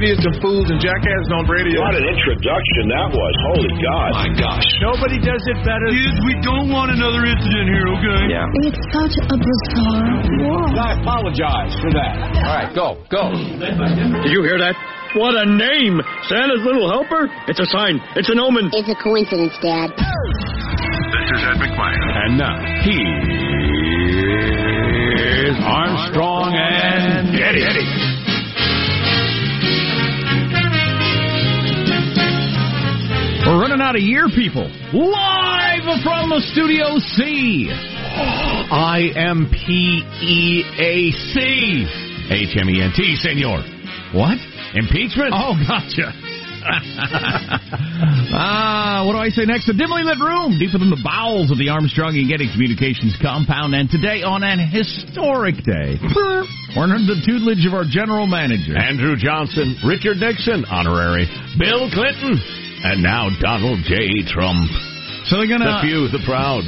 idiots and fools and jackasses on radio. What an introduction that was. Holy God. My gosh. Nobody does it better. Kids, we don't want another incident here, okay? Yeah. It's such a bizarre world. I apologize for that. All right, go, go. Did you hear that? What a name! Santa's little helper? It's a sign. It's an omen. It's a coincidence, Dad. This is Ed McMahon. And now, here's Armstrong and Getty. We're running out of year, people. Live from the Studio C. I M P E A C. H M E N T, senor. What? Impeachment? Oh, gotcha. Ah, what do I say next? A dimly lit room deep within the bowels of the Armstrong and Getty Communications compound, and today on an historic day, we're under the tutelage of our general manager, Andrew Johnson, Richard Nixon, honorary, Bill Clinton, and now Donald J. Trump. So they're gonna the few, the proud,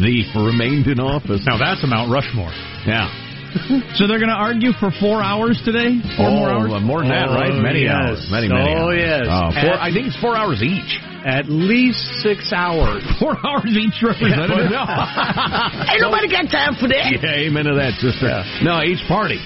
the remained in office. Now that's a Mount Rushmore. Yeah. so they're going to argue for four hours today? Four more hours? uh, more than that, Oh, right? Many yes. hours. Many, many Oh, hours. yes. Uh, four, At- I think it's four hours each. At least six hours. Four hours each representative. Ain't nobody got time for that. Yeah, amen to that, sister. No, each party.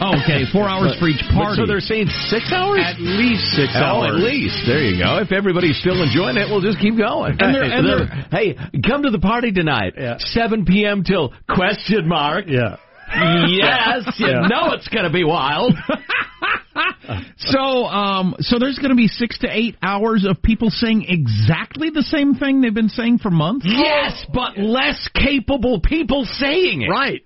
Oh, okay, four hours for each party. so they're saying six hours? At least six Oh, hours. at least. There you go. If everybody's still enjoying it, we'll just keep going. And they're, and they're, hey, come to the party tonight. Yeah. 7 p.m. till question mark. Yeah. Yes, you Yeah. know it's going to be wild. so, um, so there's going to be six to eight hours of people saying exactly the same thing they've been saying for months. Yes, but less capable people saying it. Right.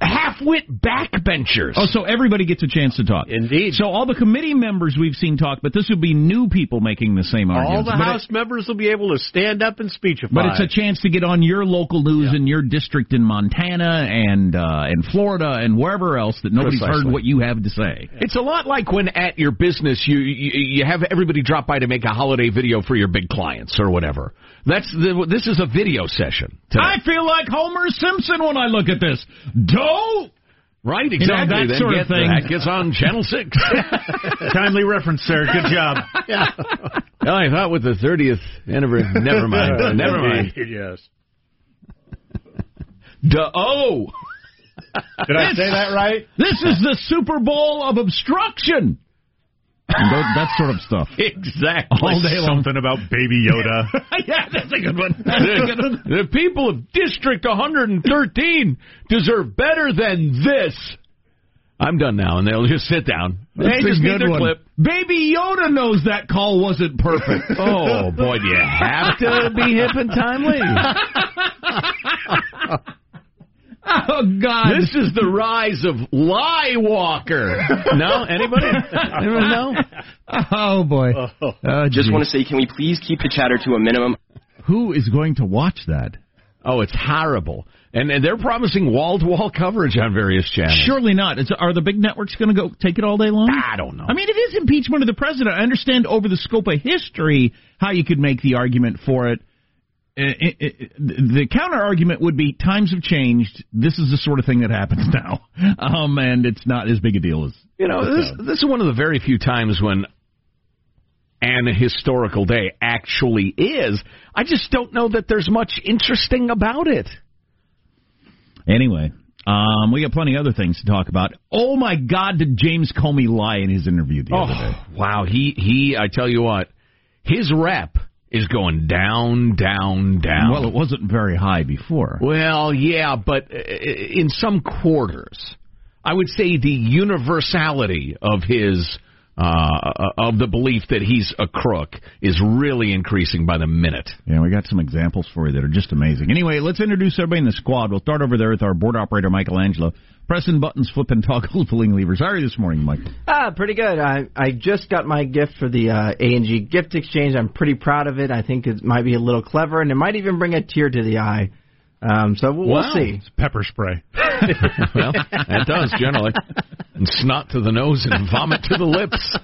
Half-wit backbenchers. Oh, so everybody gets a chance to talk. Indeed. So all the committee members we've seen talk, but this would be new people making the same arguments. All the But it- House members will be able to stand up and speechify. but it's a chance to get on your local news in your district in Montana and uh, and Florida and wherever else that nobody's Precisely. heard what you have to say. It's a lot like when at your business you, you you have everybody drop by to make a holiday video for your big clients or whatever. That's the, this is a video session. today. I feel like Homer Simpson when I look at this. Don't. Right, You know, exactly. that sort get- of thing. That gets on Channel 6. Timely reference, sir. Good job. yeah. Oh, I thought with the 30th anniversary. Never mind. Never mind. yes. Duh. Oh. Did I say that right? This is the Super Bowl of obstruction. And that sort of stuff. Exactly. All day long. Something about Baby Yoda. yeah, that's a good one. A good one. The, the people of District 113 deserve better than this. I'm done now, and they'll just sit down. That's they just need good their one. clip. Baby Yoda knows that call wasn't perfect. Oh boy, do you have to be hip and timely? Oh God! This is the rise of Lie Walker. No, anybody? Anyone know? Oh boy! Uh, Just gee. want to say, can we please keep the chatter to a minimum? Who is going to watch that? Oh, it's horrible. And, and they're promising wall to wall coverage on various channels. Surely not. Is, are the big networks going to go take it all day long? I don't know. I mean, it is impeachment of the president. I understand over the scope of history how you could make the argument for it. Uh, it- it- the counter argument would be times have changed. This is the sort of thing that happens now, um, and it's not as big a deal as You know, this, this is one of the very few times when an historical day actually is. I just don't know that there's much interesting about it. Anyway, um, we got plenty of other things to talk about. Oh my God, did James Comey lie in his interview the other day? Oh, wow. He, he, I tell you what, his rep is going down, down, down. Well, it wasn't very high before. Well, yeah, but uh, in some quarters, I would say the universality of his uh, of the belief that he's a crook is really increasing by the minute. Yeah, we got some examples for you that are just amazing. Anyway, let's introduce everybody in the squad. We'll start over there with our board operator, Michelangelo. Pressing buttons, flipping, toggles, pulling levers. How are you this morning, Mike? Ah, pretty good. I I just got my gift for the uh, A and G gift exchange. I'm pretty proud of it. I think it might be a little clever, and it might even bring a tear to the eye. Um, so we'll, Wow. we'll see. It's pepper spray. well, that does generally. And snot to the nose and vomit to the lips.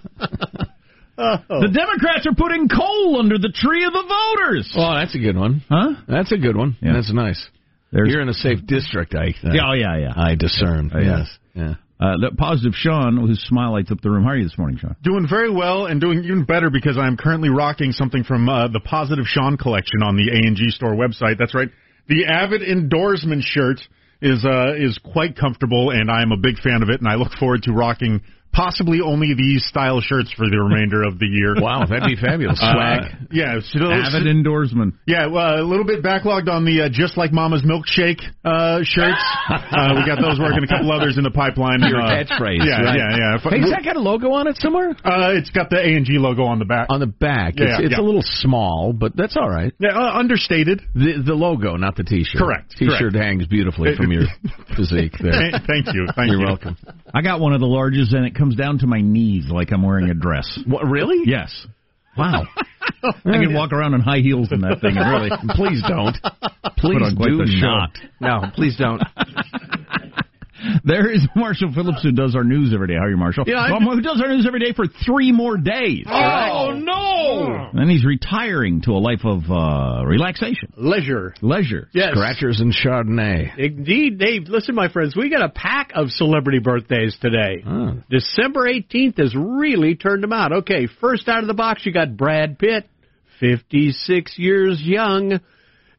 The Democrats are putting coal under the tree of the voters. Oh, that's a good one. Huh? That's a good one. Yeah. That's nice. There's- You're in a safe district, I think. Yeah, oh, yeah, yeah. I discern. Oh, yeah. yes. Yeah. Uh, that positive Sean, whose smile lights up the room. How are you this morning, Sean? Doing very well and doing even better because I'm currently rocking something from uh, the Positive Sean collection on the A&G store website. That's right. The Avid endorsement shirt is uh, is quite comfortable and I'm a big fan of it and I look forward to rocking possibly only these style shirts for the remainder of the year. Wow, that'd be fabulous. Swag. Uh, yeah, so Avid endorsement. Yeah, well, a little bit backlogged on the uh, Just Like Mama's Milkshake uh, shirts. uh, we got those working. A couple others in the pipeline. Your uh, catchphrase. Yeah, right? yeah, yeah. Hey, has that got a logo on it somewhere? Uh, it's got the A and G logo on the back. On the back. Yeah, it's it's yeah. a little small, but that's all right. Yeah, uh, understated. The the logo, not the T-shirt. Correct, T-shirt correct. hangs beautifully from your physique there. Thank- Thank you. Thank You're you. welcome. I got one of the largest, and it comes down to my knees like I'm wearing a dress. What, really? Yes. Wow. I can walk around in high heels in that thing. And really, Please don't. Please Put on quite do not. No, please don't. There is Marshall Phillips who does our news every day. How are you, Marshall? Yeah, Well, who does our news every day for three more days. Oh, no! And he's retiring to a life of uh, relaxation, Leisure. leisure. Yes. Scratchers and Chardonnay. Indeed, Dave. Listen, my friends, we got a pack of celebrity birthdays today. Oh. December 18th has really turned them out. Okay, first out of the box, you got Brad Pitt, 56 years young,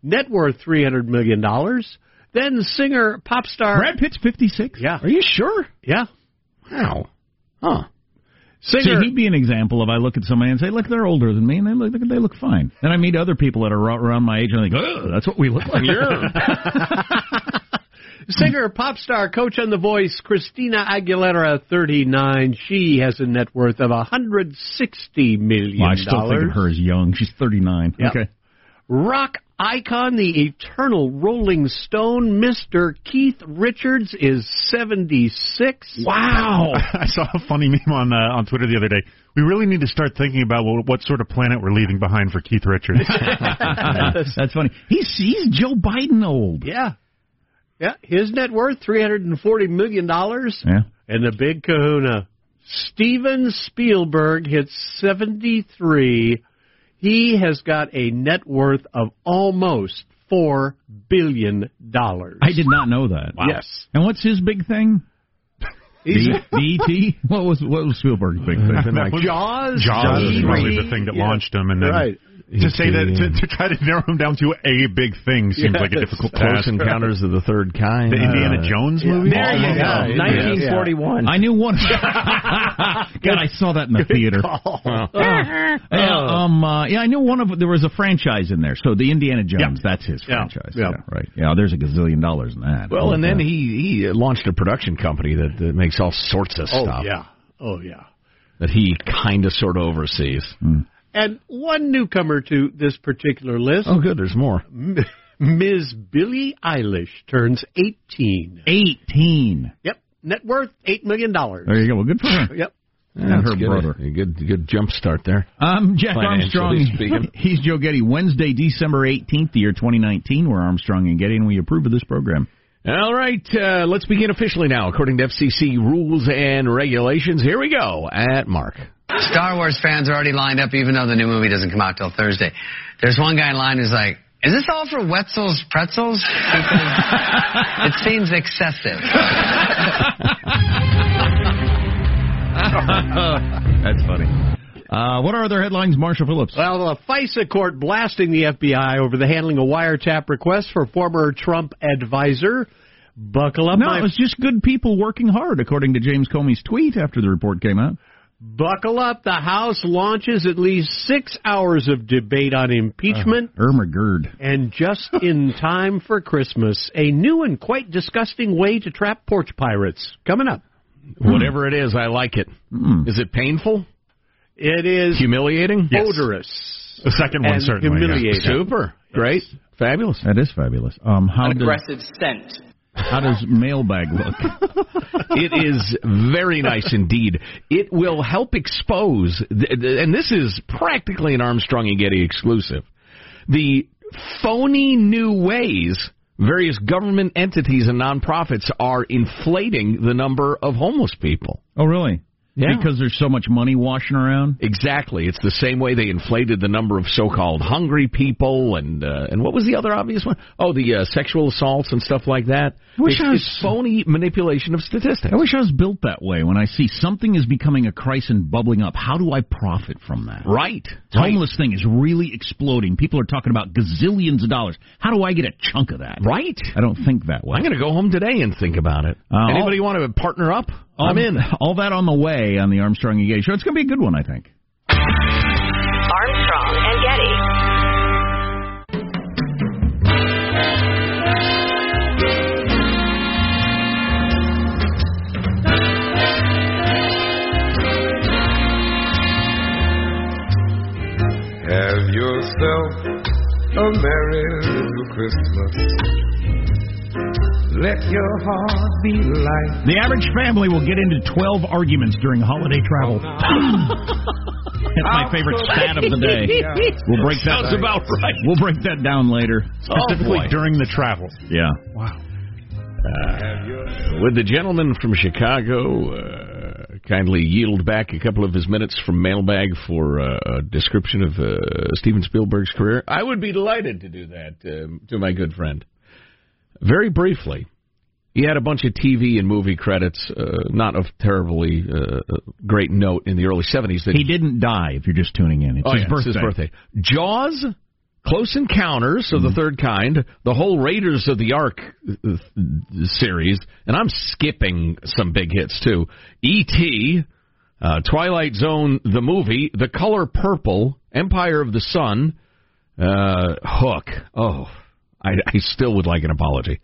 net worth $300 million. Then singer, pop star. Brad Pitt's 56. Yeah. Are you sure? Yeah. Wow. Huh. See, Singer. he'd be an example of I look at somebody and say, "Look, they're older than me, and they look, they look fine." Then I meet other people that are around my age, and I think, "Oh, that's what we look like." Singer, pop star, coach on The Voice, Christina Aguilera, 39. She has a net worth of $160 million. Well, I still think of her as young. She's 39. Yep. Okay. Rock icon, the eternal Rolling Stone, Mr. Keith Richards is 76. Wow! I saw a funny meme on uh, on Twitter the other day. We really need to start thinking about what, what sort of planet we're leaving behind for Keith Richards. That's funny. He's he's Joe Biden old. Yeah. Yeah, his net worth $340 million. Yeah. And the big kahuna, Steven Spielberg hits 73. He has got a net worth of almost $4 billion. I did not know that. Yes. And what's his big thing? He's- the, the ET? What was what was Spielberg's big thing? That was- Jaws. Jaws was Jaws probably three. the thing that Yeah. launched him, and then Right. To say that to, to try to narrow him down to a big thing seems Yes. like a difficult thing. Close. Encounters of the Third Kind. The Indiana Uh, Jones yeah. movie. There you Yeah, go. 1941. I knew one. God, I saw that in the theater. Yeah, um, uh, yeah, I knew one of there was a franchise in there. So the Indiana Jones, that's his Yeah. franchise. Yeah. right. Yeah, there's a gazillion dollars in that. Well, and then Yeah. he he launched a production company that, that makes all sorts of Oh, stuff yeah. Oh, yeah. that he kind of sort of oversees. And one newcomer to this particular list, Oh, good. There's more. Ms. Billie Eilish turns 18. 18. Yep. Net worth $8 million. There you go. Well, good for her. Yep. And That's her good. brother. A good good jump start there. Um, Jack Armstrong. speaking. He's Joe Getty. Wednesday, December 18th, the year 2019. We're Armstrong and Getty, and we approve of this program. All right, uh, let's begin officially now. According to FCC rules and regulations, here we go at Mark. Star Wars fans are already lined up, even though the new movie doesn't come out till Thursday. There's one guy in line who's like, "Is this all for Wetzel's pretzels? Because it seems excessive." That's funny. Uh, what are other headlines, Marshall Phillips? Well, a FISA court blasting the FBI over the handling of wiretap requests for former Trump advisor. Buckle up, no, my it was just good people working hard, according to James Comey's tweet after the report came out. Buckle up. The House launches at least six hours of debate on impeachment. Uh, Irma Gerd. And just in time for Christmas, a new and quite disgusting way to trap porch pirates coming up. Hmm. Whatever it is, I like it. Hmm. Is it painful? It is Humiliating? Yes. odorous. The second one and certainly. yeah. humiliating. Super. Great. Fabulous. That is fabulous. Um, how An does aggressive scent. How does mailbag look? it is very nice indeed. It will help expose, and this is practically an Armstrong and Getty exclusive, the phony new ways various government entities and nonprofits are inflating the number of homeless people. oh, really? Yeah. Because there's so much money washing around. Exactly. It's the same way they inflated the number of so-called hungry people, and uh, and what was the other obvious one? Oh, the uh, sexual assaults and stuff like that. wish it's, I was- it's phony manipulation of statistics. I wish I was built that way. When I see something is becoming a crisis and bubbling up, how do I profit from that? Right. The homeless thing is really exploding. People are talking about gazillions of dollars. How do I get a chunk of that? Right. I don't think that way. I'm going to go home today and think about it. Uh, Anybody want to partner up? All, I'm um, in. All that on the way on the Armstrong and Getty show. It's going to be a good one, I think. Armstrong and Getty. Have yourself a merry little Christmas. Let your heart be light. The average family will get into 12 arguments during holiday travel. That's my favorite stat of the day. We'll break that. Sounds about right. We'll break that down later. Specifically boy. during the travel. Yeah. Wow. Uh, would the gentleman from Chicago uh, kindly yield back a couple of his minutes from mailbag for uh, a description of uh, Steven Spielberg's career? I would be delighted to do that um, to my good friend. Very briefly, he had a bunch of TV and movie credits, uh, not of terribly uh, great note in the early 70s. That He didn't die, if you're just tuning in. It's oh, his, yeah, birthday. it's his birthday. Jaws, Close Encounters of the Mm-hmm. Third Kind, the whole Raiders of the Ark uh, series, and I'm skipping some big hits too. E.T., uh, Twilight Zone, the movie, The Color Purple, Empire of the Sun, uh, Hook. Oh, I, I still would like an apology.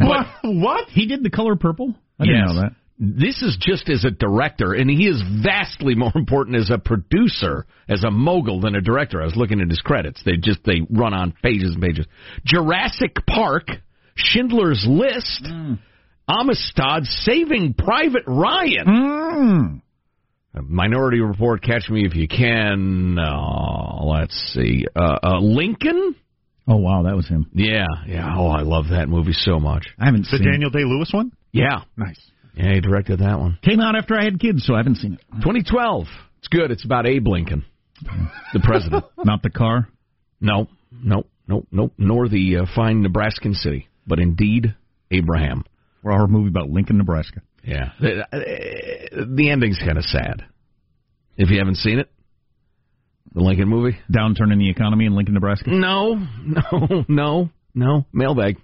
What? What? He did the color purple? I didn't Yes. know that. This is just as a director, and he is vastly more important as a producer, as a mogul than a director. I was looking at his credits; they just they run on pages and pages. Jurassic Park, Schindler's List, Amistad, Saving Private Ryan, Mm. Minority Report, Catch Me If You Can. Uh, let's see, uh, uh, Lincoln. Oh, wow, that was him. Yeah, yeah. Oh, I love that movie so much. I haven't seen The seen Daniel Day Lewis one? Yeah, Nice. yeah. He directed that one. Came out after I had kids, so I haven't seen it. 2012. It's good. It's about Abe Lincoln, the president. Not the car? no, no, no, no, nor the uh, fine Nebraskan city, but indeed Abraham. Or our movie about Lincoln, Nebraska. Yeah. The, uh, the ending's kind of sad. If you haven't seen it, the Lincoln movie. Downturn in the economy in Lincoln, Nebraska. No, no, no, no. Mailbag.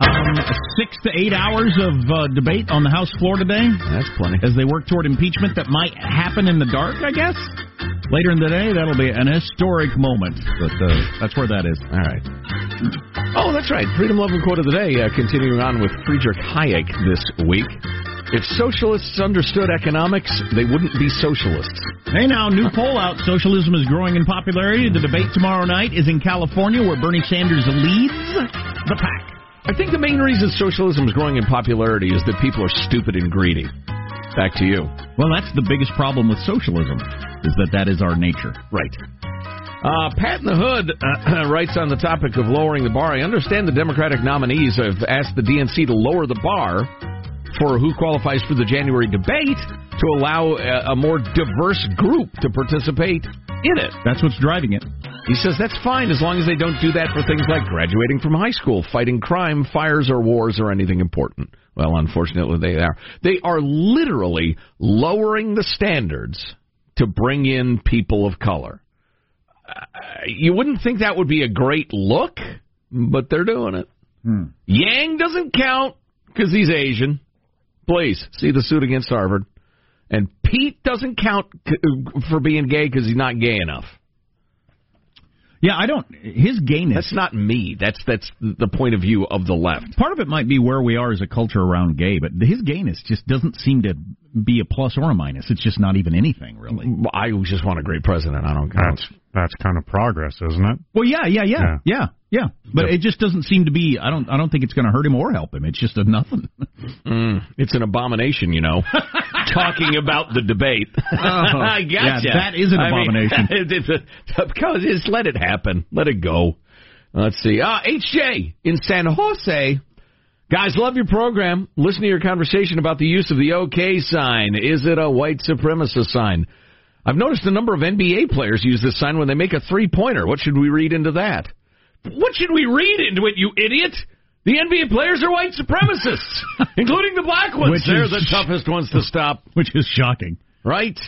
Um, six to eight hours of uh, debate on the House floor today That's plenty. as they work toward impeachment that might happen in the dark, I guess. Later in the day, that'll be an historic moment. But uh, that's where that is. All right. Oh, that's right. Freedom, Love, and Quote of the Day. Uh, continuing on with Friedrich Hayek this week. If socialists understood economics, they wouldn't be socialists. Hey, now, new poll out. Socialism is growing in popularity. The debate tomorrow night is in California, where Bernie Sanders leads the pack. I think the main reason socialism is growing in popularity is that people are stupid and greedy. Back to you. Well, that's the biggest problem with socialism, is that that is our nature. Right. Uh, Pat in the Hood uh, writes on the topic of lowering the bar. I understand the Democratic nominees have asked the DNC to lower the bar for who qualifies for the January debate to allow a, a more diverse group to participate in it. That's what's driving it. He says that's fine as long as they don't do that for things like graduating from high school, fighting crime, fires, or wars, or anything important. Well, unfortunately, they are. They are literally lowering the standards to bring in people of color. Uh, you wouldn't think that would be a great look, but they're doing it. Yang doesn't count because he's Asian. Please see the suit against Harvard. And Pete doesn't count uh, for being gay because he's not gay enough. Yeah, I don't. His gayness. That's not me. That's that's the point of view of the left. Part of it might be where we are as a culture around gay, but his gayness just doesn't seem to be a plus or a minus. It's just not even anything, really. I just want a great president. I don't count. That's that's kind of progress, isn't it? Well, yeah, yeah, yeah, Yeah. yeah, yeah. But it just doesn't seem to be. I don't. I don't think it's going to hurt him or help him. It's just a nothing. Mm, it's an abomination, you know. Talking about the debate. I gotcha. yeah, that is an I mean, abomination. it's a- because just let it happen. Let it go. Let's see. Uh, HJ in San Jose Guys, love your program. Listen to your conversation about the use of the OK sign. Is it a white supremacist sign? I've noticed a number of NBA players use this sign when they make a three pointer. What should we read into that? What should we read into it, you idiot? The NBA players are white supremacists, including the black ones. Which They're is- the toughest ones to stop. Which is shocking. Right?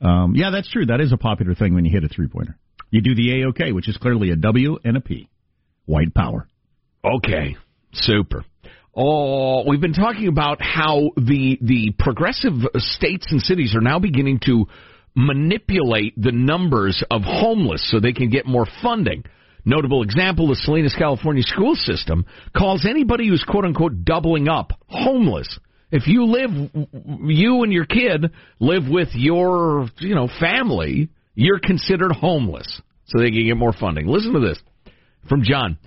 Um, yeah, that's true. That is a popular thing when you hit a three pointer. You do the AOK, which is clearly a W and a P. White power. Okay, super. Oh, we've been talking about how the the progressive states and cities are now beginning to manipulate the numbers of homeless so they can get more funding. Notable example, the Salinas, California school system calls anybody who's quote unquote doubling up homeless. If you live, you and your kid live with your, you know, family, you're considered homeless. So they can get more funding. Listen to this from John.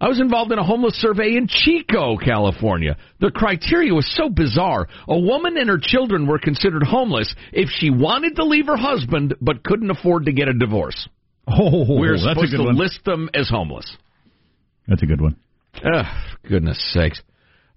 I was involved in a homeless survey in Chico, California. The criteria was so bizarre. A woman and her children were considered homeless if she wanted to leave her husband but couldn't afford to get a divorce. Oh, We're supposed to one. list them as homeless. That's a good one. Ugh, goodness sakes.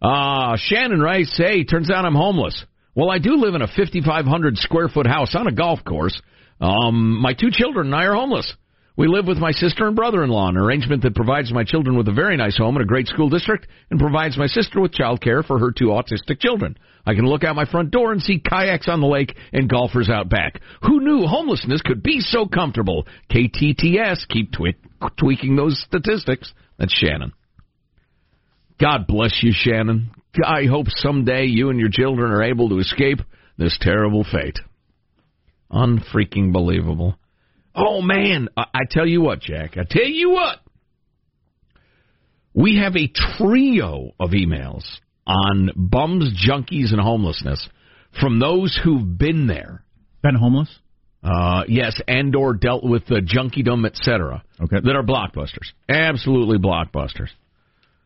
Uh, Shannon writes, hey, turns out I'm homeless. Well, I do live in a 5,500 square foot house on a golf course. Um, my two children and I are homeless. We live with my sister and brother-in-law, an arrangement that provides my children with a very nice home and a great school district and provides my sister with child care for her two autistic children. I can look out my front door and see kayaks on the lake and golfers out back. Who knew homelessness could be so comfortable? KTTS, keep twe- tweaking those statistics. That's Shannon. God bless you, Shannon. I hope someday you and your children are able to escape this terrible fate. Unfreaking believable. Oh man, I, I tell you what, Jack. I tell you what. We have a trio of emails on bums, junkies, and homelessness from those who've been there. Been homeless? Uh, yes, and or dealt with the junkiedom, etc. Okay. That are blockbusters. Absolutely blockbusters.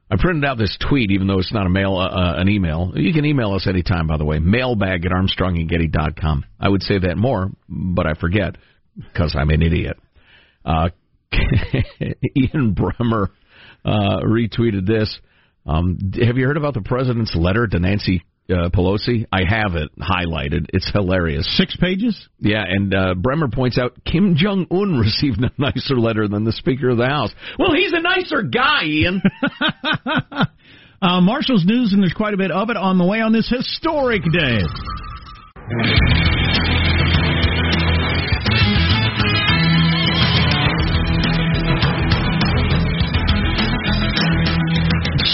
I printed out this tweet, even though it's not a mail, uh, uh, an email. You can email us anytime, by the way. Mailbag at armstrongandgetty.com. I would say that more, but I forget because I'm an idiot. Uh, Ian Bremmer uh, retweeted this. Um, have you heard about the president's letter to Nancy uh, Pelosi? I have it highlighted. It's hilarious. Six pages? Yeah, and uh, Bremmer points out Kim Jong Un received a nicer letter than the Speaker of the House. Well, he's a nicer guy, Ian. Uh, Marshall's News, and there's quite a bit of it on the way on this historic day.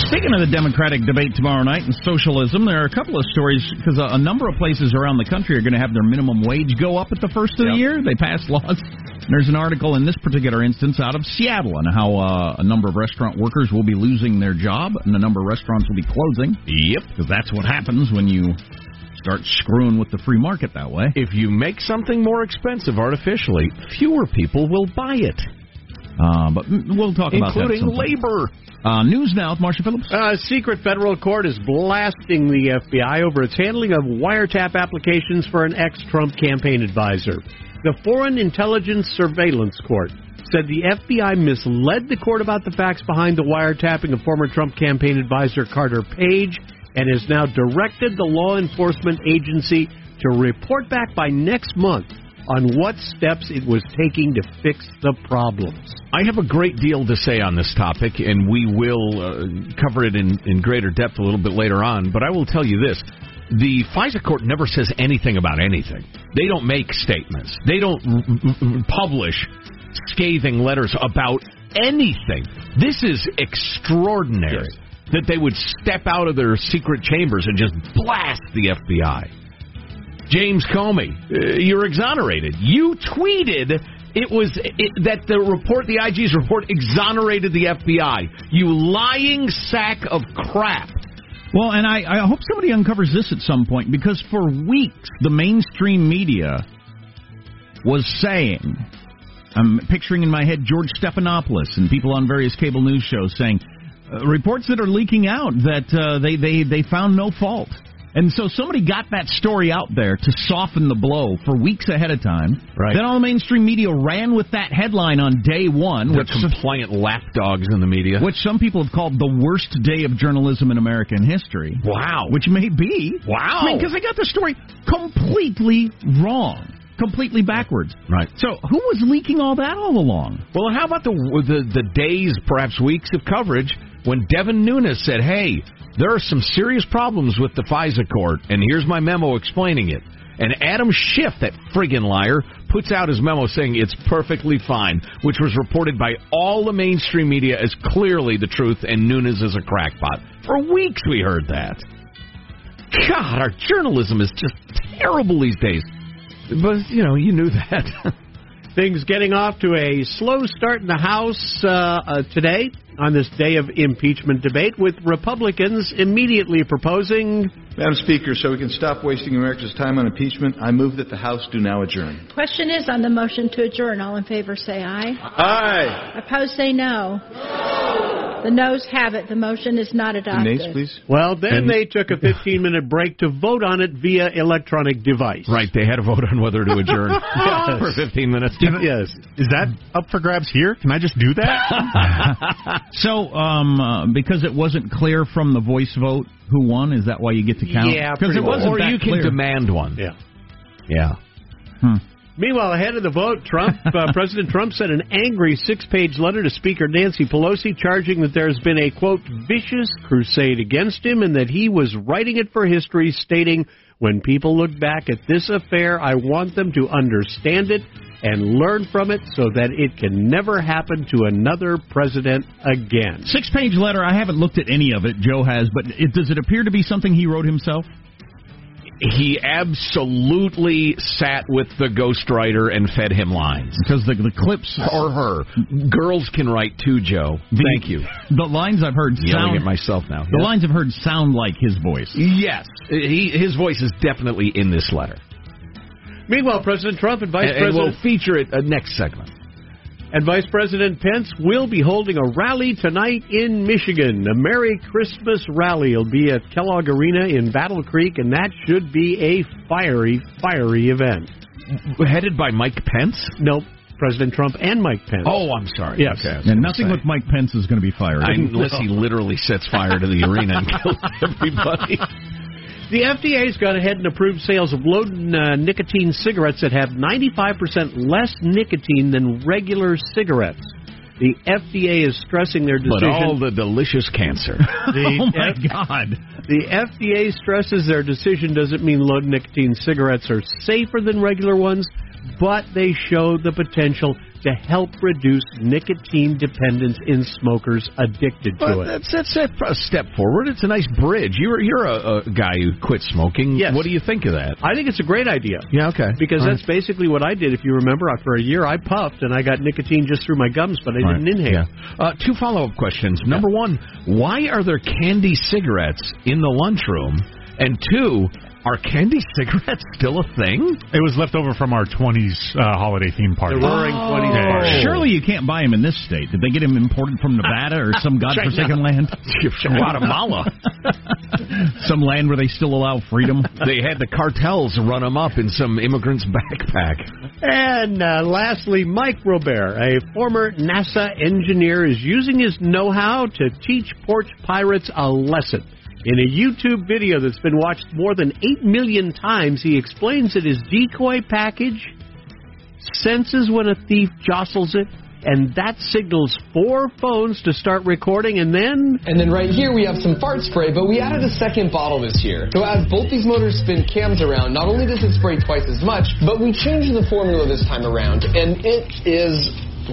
Speaking of the Democratic debate tomorrow night and socialism, there are a couple of stories because a, a number of places around the country are going to have their minimum wage go up at the first of the year. They passed laws. There's an article in this particular instance out of Seattle on how uh, a number of restaurant workers will be losing their job and a number of restaurants will be closing. Yep. Because that's what happens when you start screwing with the free market that way. If you make something more expensive artificially, fewer people will buy it. Uh, but we'll talk about. Including labor. Uh, news now with Marshall Phillips. A secret federal court is blasting the FBI over its handling of wiretap applications for an ex Trump campaign advisor. The Foreign Intelligence Surveillance Court said the FBI misled the court about the facts behind the wiretapping of former Trump campaign advisor Carter Page and has now directed the law enforcement agency to report back by next month on what steps it was taking to fix the problems. I have a great deal to say on this topic, and we will uh, cover it in, in greater depth a little bit later on. But I will tell you this. The FISA court never says anything about anything. They don't make statements. They don't r- r- publish scathing letters about anything. This is extraordinary that they would step out of their secret chambers and just blast the FBI. James Comey, uh, you're exonerated. You tweeted it was it, that the report, the IG's report, exonerated the FBI. You lying sack of crap. Well, and I, I hope somebody uncovers this at some point because for weeks the mainstream media was saying, I'm picturing in my head George Stephanopoulos and people on various cable news shows saying uh, reports that are leaking out that uh, they, they, they found no fault. And so somebody got that story out there to soften the blow for weeks ahead of time. Right. Then all the mainstream media ran with that headline on day one, The which compliant lapdogs in the media. which some people have called the worst day of journalism in American history. Wow. Which may be. Wow. I mean, because they got the story completely wrong, completely backwards. Right. So who was leaking all that all along? Well, how about the the the days, perhaps weeks of coverage when Devin Nunes said, "Hey, there are some serious problems with the FISA court, and here's my memo explaining it." And Adam Schiff, that friggin' liar, puts out his memo saying it's perfectly fine, which was reported by all the mainstream media as clearly the truth, and Nunes is a crackpot. For weeks we heard that. God, our journalism is just terrible these days. But, you know, you knew that. Things getting off to a slow start in the House uh, uh, today on this day of impeachment debate, with Republicans immediately proposing. Madam Speaker, so we can stop wasting America's time on impeachment, I move that the House do now adjourn. Question is on the motion to adjourn. All in favor say aye. Aye. Opposed say no. The noes have it. The motion is not adopted. Please. Well, then And- they took a 15 minute break to vote on it via electronic device. Right, they had a vote on whether to adjourn Yes. for 15 minutes. Yes. Is that up for grabs here? Can I just do that? So, um, uh, because it wasn't clear from the voice vote who won, is that why you get to count? Yeah, because it wasn't or that you can demand one. Yeah. Yeah. Meanwhile, ahead of the vote, Trump, uh, President Trump sent an angry six-page letter to Speaker Nancy Pelosi, charging that there's been a quote vicious crusade against him, and that he was writing it for history, stating, "When people look back at this affair, I want them to understand it and learn from it, so that it can never happen to another president again." Six page letter. I haven't looked at any of it. Joe has, but it, does it appear to be something he wrote himself? He absolutely sat with the ghostwriter and fed him lines. Because the the clips Or her. Girls can write too, Joe. Thank you. The lines I've heard Yelling sound at myself now. The lines I've heard sound like his voice. Yes. He, his voice is definitely in this letter. Meanwhile, President Trump and Vice And, and President we'll feature it uh, next segment. And Vice President Pence will be holding a rally tonight in Michigan. A Merry Christmas rally will be at Kellogg Arena in Battle Creek, and that should be a fiery, fiery event. Headed by Mike Pence? Nope. President Trump and Mike Pence. Oh, I'm sorry. Yes. Okay, And nothing say. with Mike Pence is going to be fired. I, unless he literally sets fire to the arena and kills everybody. The FDA's gone ahead and approved sales of low uh, nicotine cigarettes that have 95% less nicotine than regular cigarettes. The FDA is stressing their decision. But all the delicious cancer. The oh my F- God! The FDA stresses their decision doesn't mean low nicotine cigarettes are safer than regular ones, but they show the potential to help reduce nicotine dependence in smokers addicted to Well, it. that's that's a step forward. It's a nice bridge. You're you're a, a guy who quit smoking. Yes. What do you think of that? I think it's a great idea. Yeah. Okay. Because All that's basically what I did. If you remember, for a year I puffed and I got nicotine just through my gums, but I Right. didn't inhale. Yeah. Uh, two follow up questions. Number one, why are there candy cigarettes in the lunchroom? And two, are candy cigarettes still a thing? It was left over from our 20s uh, holiday theme party. The Roaring Twenties Yeah. party. Surely you can't buy them in this state. Did they get them imported from Nevada or some godforsaken land? Guatemala. some land where they still allow freedom. they had the cartels run them up in some immigrant's backpack. And uh, lastly, Mark Rober, a former NASA engineer, is using his know how to teach porch pirates a lesson. In a YouTube video that's been watched more than 8 million times, he explains that his decoy package senses when a thief jostles it, and that signals four phones to start recording, and then. And then right here we have some fart spray, but we added a second bottle this year. So as both these motors spin cams around, not only does it spray twice as much, but we changed the formula this time around, and it is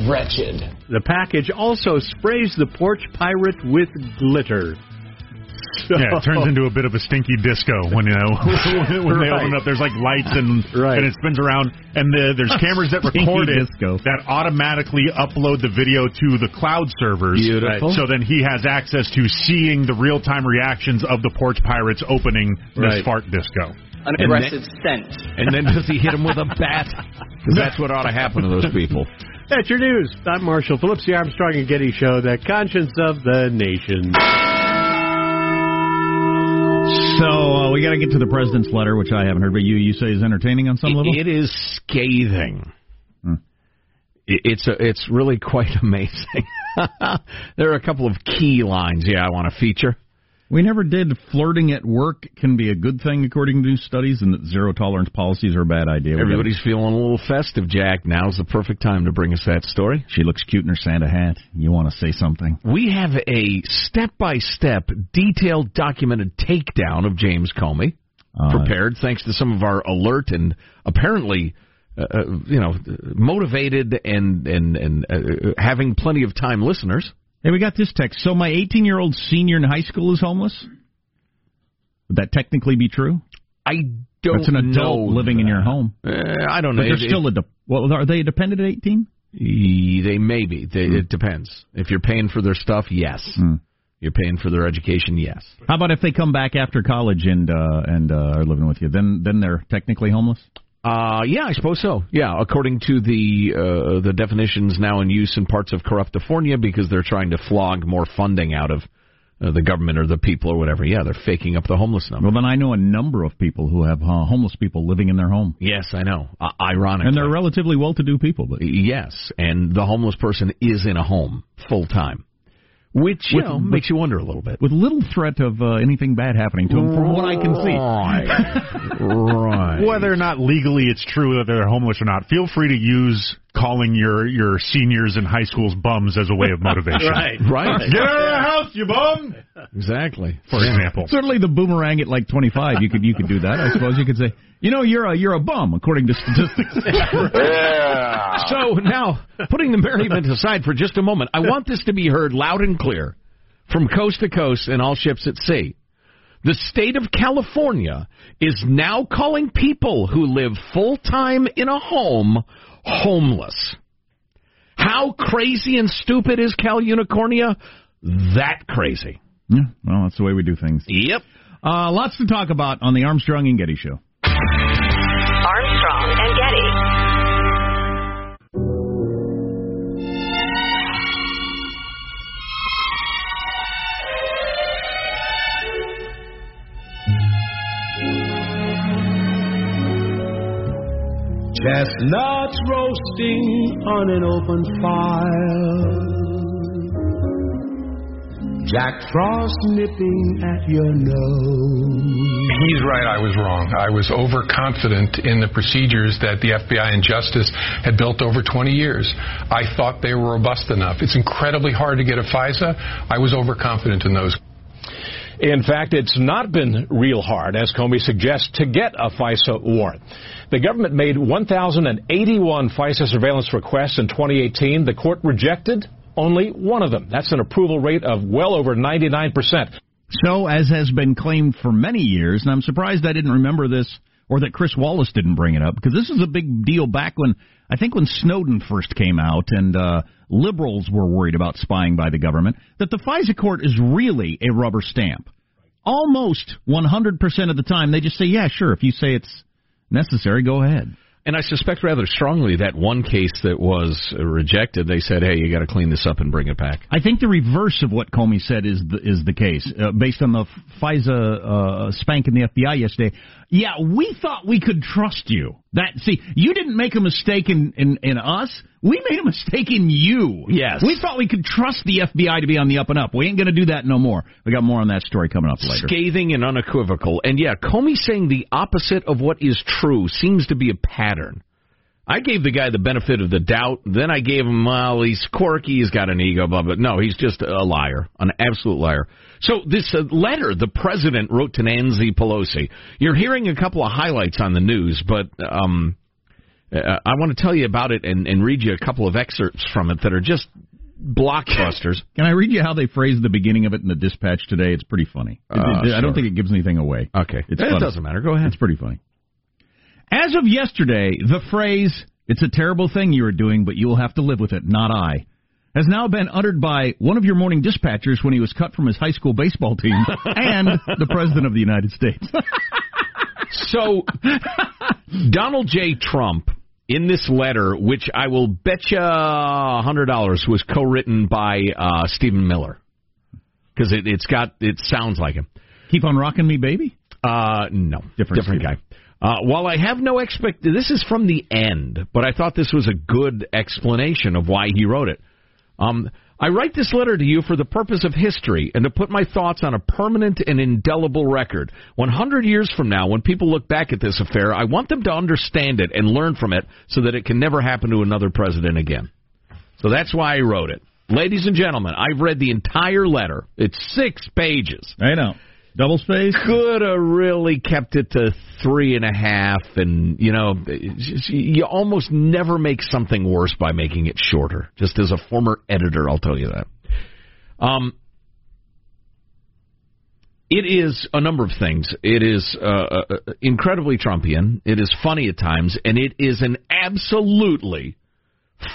wretched. The package also sprays the porch pirate with glitter. Yeah, it turns into a bit of a stinky disco when you know when they Right. open up. There's like lights and Right. and it spins around, and the, there's cameras that record it disco. that automatically upload the video to the cloud servers. Beautiful. So then he has access to seeing the real time reactions of the porch pirates opening this Right. fart disco. An And aggressive scent. And then does he hit him with a bat? that's what ought to happen to those people. That's your news. I'm Marshall Phillips, the Armstrong and Getty Show, the conscience of the nation. So uh, we got to get to the president's letter, which I haven't heard, but you you say is entertaining on some It- level. It is scathing. It- It's a, it's really quite amazing. there are a couple of key lines. Yeah, I want to feature. We never did flirting at work can be a good thing according to new studies, and that zero tolerance policies are a bad idea. Everybody's feeling a little festive, Jack. Now's the perfect time to bring us that story. She looks cute in her Santa hat. You want to say something? We have a step by step, detailed, documented takedown of James Comey, Uh, prepared thanks to some of our alert and apparently, uh, uh, you know, motivated and and and uh, having plenty of time listeners. Hey, we got this text. So my 18 year old senior in high school is homeless. Would that technically be true? I don't. That's an adult living in your home. Uh, I don't know. But they're If- still a. De- well, are they a dependent at 18? E- They may be. They, It depends. If you're paying for their stuff, yes. Hmm. You're paying for their education, yes. How about if they come back after college and uh, and uh, are living with you? Then then they're technically homeless. Uh, yeah, I suppose so. Yeah, according to the uh, the definitions now in use in parts of Corruptifornia, because they're trying to flog more funding out of uh, the government or the people or whatever. Yeah, they're faking up the homeless number. Well, then I know a number of people who have uh, homeless people living in their home. Yes, I know. Uh, ironically, And they're relatively well-to-do people. But yes, and the homeless person is in a home full time, which you With- know makes you wonder a little bit. with little threat of uh, anything bad happening to them, from what I can see. Right. right. Whether or not legally it's true that they're homeless or not, feel free to use calling your your seniors in high schools bums as a way of motivation. Right. Right. Get out of the house, you bum. Exactly. For example. Certainly, the boomerang at like 25, you could you could do that. I suppose you could say, you know, you're a you're a bum according to statistics. yeah. So now, putting the merriment aside for just a moment, I want this to be heard loud and clear from coast to coast and all ships at sea. The state of California is now calling people who live full time in a home homeless. How crazy and stupid is Cal Unicornia? That crazy. yeah, well, that's the way we do things. Yep. Uh, lots to talk about on the Armstrong and Getty Show. Armstrong and Getty. Chestnuts roasting on an open fire. Jack Frost nipping at your nose. He's right, I was wrong. I was overconfident in the procedures that the FBI and Justice had built over 20 years. I thought they were robust enough. It's incredibly hard to get a FISA. I was overconfident in those. In fact, it's not been real hard, as Comey suggests, to get a FISA warrant. The government made 1,081 FISA surveillance requests in 2018. The court rejected only one of them. That's an approval rate of well over 99%. So, as has been claimed for many years, and I'm surprised I didn't remember this or that Chris Wallace didn't bring it up because this is a big deal back when I think when Snowden first came out and uh, liberals were worried about spying by the government. That the FISA court is really a rubber stamp. Almost 100% of the time, they just say, "Yeah, sure. If you say it's necessary, go ahead." And I suspect rather strongly that one case that was rejected, they said, "Hey, you got to clean this up and bring it back." I think the reverse of what Comey said is the, is the case, uh, based on the FISA uh, spank in the FBI yesterday. Yeah, we thought we could trust you. That see, you didn't make a mistake in, in, in us. We made a mistake in you. Yes. we thought we could trust the FBI to be on the up and up. We ain't going to do that no more. We got more on that story coming up later. Scathing and unequivocal. And yeah, Comey saying the opposite of what is true seems to be a pattern. I gave the guy the benefit of the doubt. Then I gave him, well, he's quirky, he's got an ego, blah, blah. No, he's just a liar, an absolute liar. So this uh, letter the president wrote to Nancy Pelosi, you're hearing a couple of highlights on the news, but um, uh, I want to tell you about it and, and read you a couple of excerpts from it that are just blockbusters. Can I read you how they phrased the beginning of it in the dispatch today? It's pretty funny. Uh, I don't sure. think it gives anything away. Okay. It's it funny. doesn't matter. Go ahead. It's pretty funny. As of yesterday, the phrase, it's a terrible thing you are doing, but you'll have to live with it, not I, has now been uttered by one of your morning dispatchers when he was cut from his high school baseball team and the President of the United States. So, Donald J. Trump, in this letter, which I will bet you a hundred dollars was co-written by uh, Stephen Miller, because it, it's got it sounds like him. Keep on rocking me, baby? Uh, no, Different different guy. Uh, while I have no expect, this is from the end, but I thought this was a good explanation of why he wrote it. Um, I write this letter to you for the purpose of history and to put my thoughts on a permanent and indelible record. 100 years from now, when people look back at this affair, I want them to understand it and learn from it so that it can never happen to another president again. So that's why I wrote it. Ladies and gentlemen, I've read the entire letter. It's six pages. I know. Double space? Could have really kept it to three and a half, and, you know, you almost never make something worse by making it shorter. Just as a former editor, I'll tell you that. Um, it is a number of things. It is uh, uh, incredibly Trumpian. It is funny at times, and it is an absolutely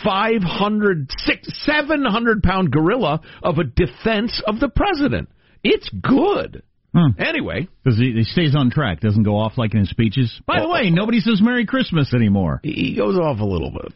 500, six, 700 pound gorilla of a defense of the president. It's good. Anyway, Because he, he stays on track, doesn't go off like in his speeches. By the way, nobody says Merry Christmas anymore. he goes off a little bit.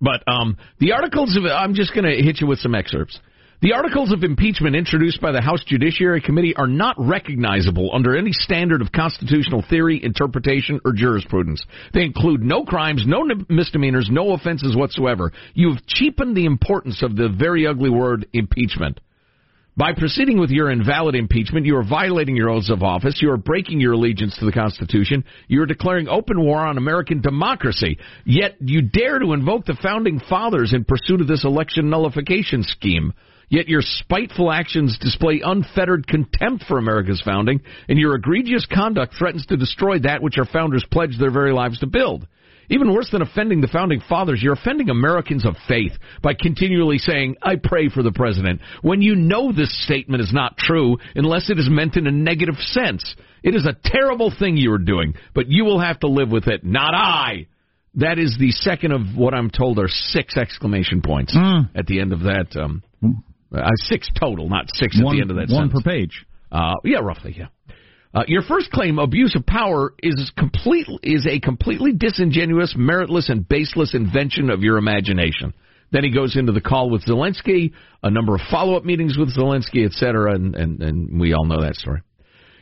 But um, the articles of I'm just going to hit you with some excerpts. The articles of impeachment introduced by the House Judiciary Committee are not recognizable under any standard of constitutional theory, interpretation, or jurisprudence. They include no crimes, no n- misdemeanors, no offenses whatsoever. You have cheapened the importance of the very ugly word impeachment. By proceeding with your invalid impeachment, you are violating your oaths of office. You are breaking your allegiance to the Constitution. You are declaring open war on American democracy. Yet you dare to invoke the founding fathers in pursuit of this election nullification scheme. Yet your spiteful actions display unfettered contempt for America's founding, and your egregious conduct threatens to destroy that which our founders pledged their very lives to build. Even worse than offending the founding fathers, you're offending Americans of faith by continually saying, I pray for the president, when you know this statement is not true unless it is meant in a negative sense. It is a terrible thing you are doing, but you will have to live with it, not I. That is the second of what I'm told are six exclamation points at the end of that. Um, uh, six total, not six at One- the end of that sentence. one sentence. per page. Uh, yeah, roughly, yeah. Uh, your first claim, abuse of power, is complete is a completely disingenuous, meritless, and baseless invention of your imagination. Then he goes into the call with Zelensky, a number of follow-up meetings with Zelensky, et cetera, and, and, and we all know that story.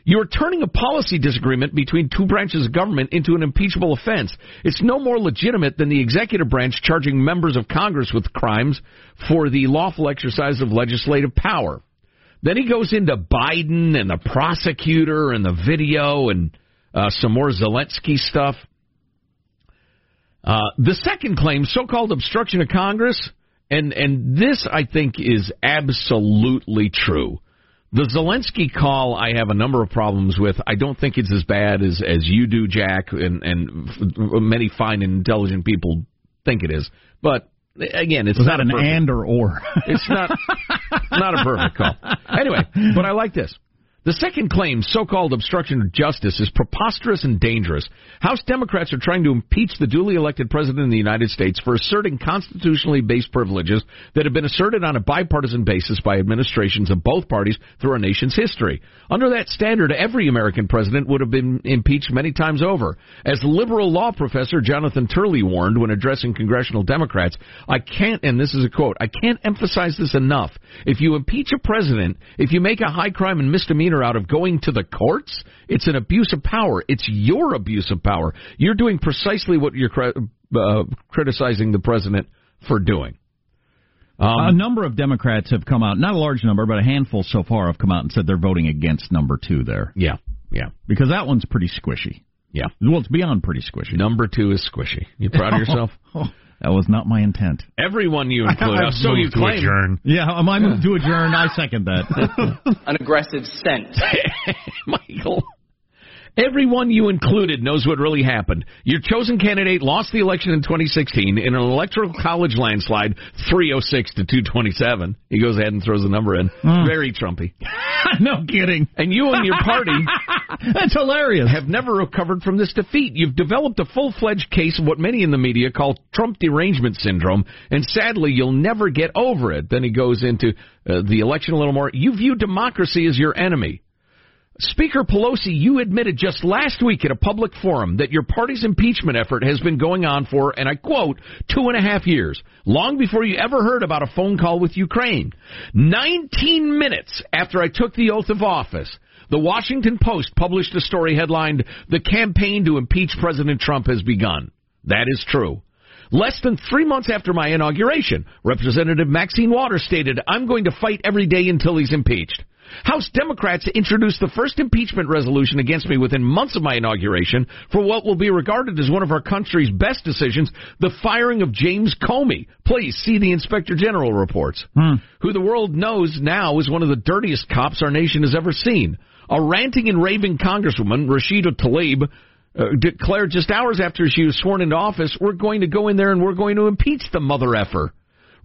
You are turning a policy disagreement between two branches of government into an impeachable offense. It's no more legitimate than the executive branch charging members of Congress with crimes for the lawful exercise of legislative power. Then he goes into Biden and the prosecutor and the video and uh, some more Zelensky stuff. Uh, the second claim, so-called obstruction of Congress, and and this I think is absolutely true. The Zelensky call, I have a number of problems with. I don't think it's as bad as as you do, Jack, and and many fine and intelligent people think it is. But again, it's Was not an perfect- and or or? it's not not a perfect call. Anyway, but I like this. The second claim, so-called obstruction of justice, is preposterous and dangerous. House Democrats are trying to impeach the duly elected president of the United States for asserting constitutionally based privileges that have been asserted on a bipartisan basis by administrations of both parties through our nation's history. Under that standard, every American president would have been impeached many times over. As liberal law professor Jonathan Turley warned when addressing congressional Democrats, I can't, and this is a quote, I can't emphasize this enough. If you impeach a president, if you make a high crime and misdemeanor out of going to the courts, it's an abuse of power. It's your abuse of power. You're doing precisely what you're uh, criticizing the president for doing. a number of Democrats have come out, not a large number, but a handful so far have come out and said they're voting against number two there. Yeah, yeah. Because that one's pretty squishy. Yeah. Well, it's beyond pretty squishy. Number two is squishy. You proud of yourself? that was not my intent. Everyone you include. Uh, so you claim. Yeah, am I moved to adjourn? I second that. An aggressive scent. Michael. Everyone you included knows what really happened. Your chosen candidate lost the election in 2016 in an electoral college landslide, 306 to 227. He goes ahead and throws the number in. Very Trumpy. no kidding. And you and your party That's hilarious. have never recovered from this defeat. You've developed a full-fledged case of what many in the media call Trump derangement syndrome, and sadly, you'll never get over it. Then he goes into uh, the election a little more. You view democracy as your enemy. Speaker Pelosi, you admitted just last week at a public forum that your party's impeachment effort has been going on for, and I quote, two and a half years, long before you ever heard about a phone call with Ukraine. 19 minutes after I took the oath of office, The Washington Post published a story headlined, The Campaign to Impeach President Trump Has Begun. That is true. Less than three months after my inauguration, Representative Maxine Waters stated, I'm going to fight every day until he's impeached. House Democrats introduced the first impeachment resolution against me within months of my inauguration for what will be regarded as one of our country's best decisions, the firing of James Comey. Please see the Inspector General reports, hmm. who the world knows now is one of the dirtiest cops our nation has ever seen. A ranting and raving Congresswoman, Rashida Tlaib, uh, declared just hours after she was sworn into office, we're going to go in there and we're going to impeach the mother effer.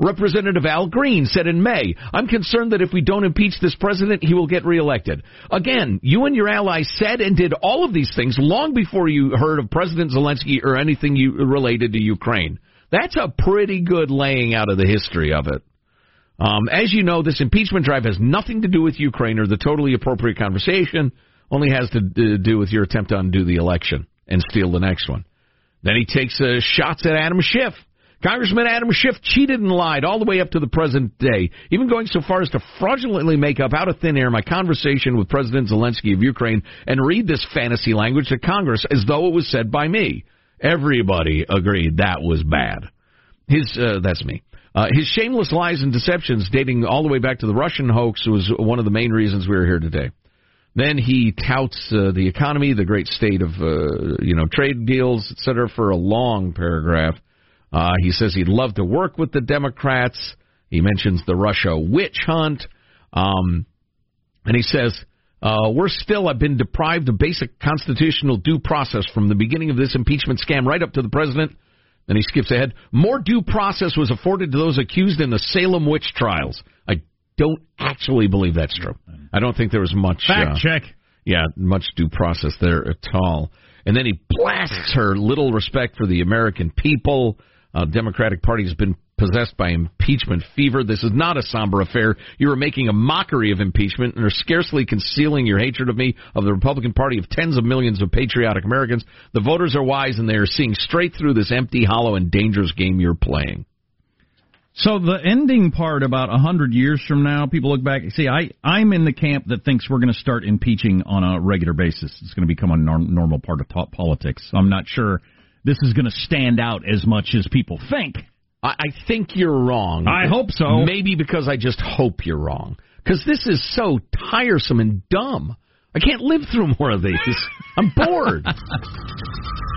Representative Al Green said in May, I'm concerned that if we don't impeach this president, he will get reelected. Again, you and your allies said and did all of these things long before you heard of President Zelensky or anything you related to Ukraine. That's a pretty good laying out of the history of it. Um, as you know, this impeachment drive has nothing to do with Ukraine or the totally appropriate conversation, only has to do with your attempt to undo the election and steal the next one. Then he takes uh, shots at Adam Schiff. Congressman Adam Schiff cheated and lied all the way up to the present day, even going so far as to fraudulently make up out of thin air my conversation with President Zelensky of Ukraine and read this fantasy language to Congress as though it was said by me. Everybody agreed that was bad. His, uh, that's me. Uh, his shameless lies and deceptions dating all the way back to the Russian hoax was one of the main reasons we are here today. Then he touts uh, the economy, the great state of uh, you know trade deals, et cetera, for a long paragraph. Uh, he says he'd love to work with the Democrats. He mentions the Russia witch hunt, um, and he says uh, we're still have been deprived of basic constitutional due process from the beginning of this impeachment scam right up to the president. Then he skips ahead. More due process was afforded to those accused in the Salem witch trials. I don't actually believe that's true. I don't think there was much fact uh, check. Yeah, much due process there at all. And then he blasts her little respect for the American people. Uh, Democratic Party has been possessed by impeachment fever. This is not a somber affair. You are making a mockery of impeachment and are scarcely concealing your hatred of me, of the Republican Party, of tens of millions of patriotic Americans. The voters are wise and they are seeing straight through this empty, hollow, and dangerous game you're playing. So the ending part about a hundred years from now, people look back. See, I I'm in the camp that thinks we're going to start impeaching on a regular basis. It's going to become a norm, normal part of politics. I'm not sure this is going to stand out as much as people think. I, I think you're wrong. I hope so. Maybe because I just hope you're wrong. Because this is so tiresome and dumb. I can't live through more of these. I'm bored.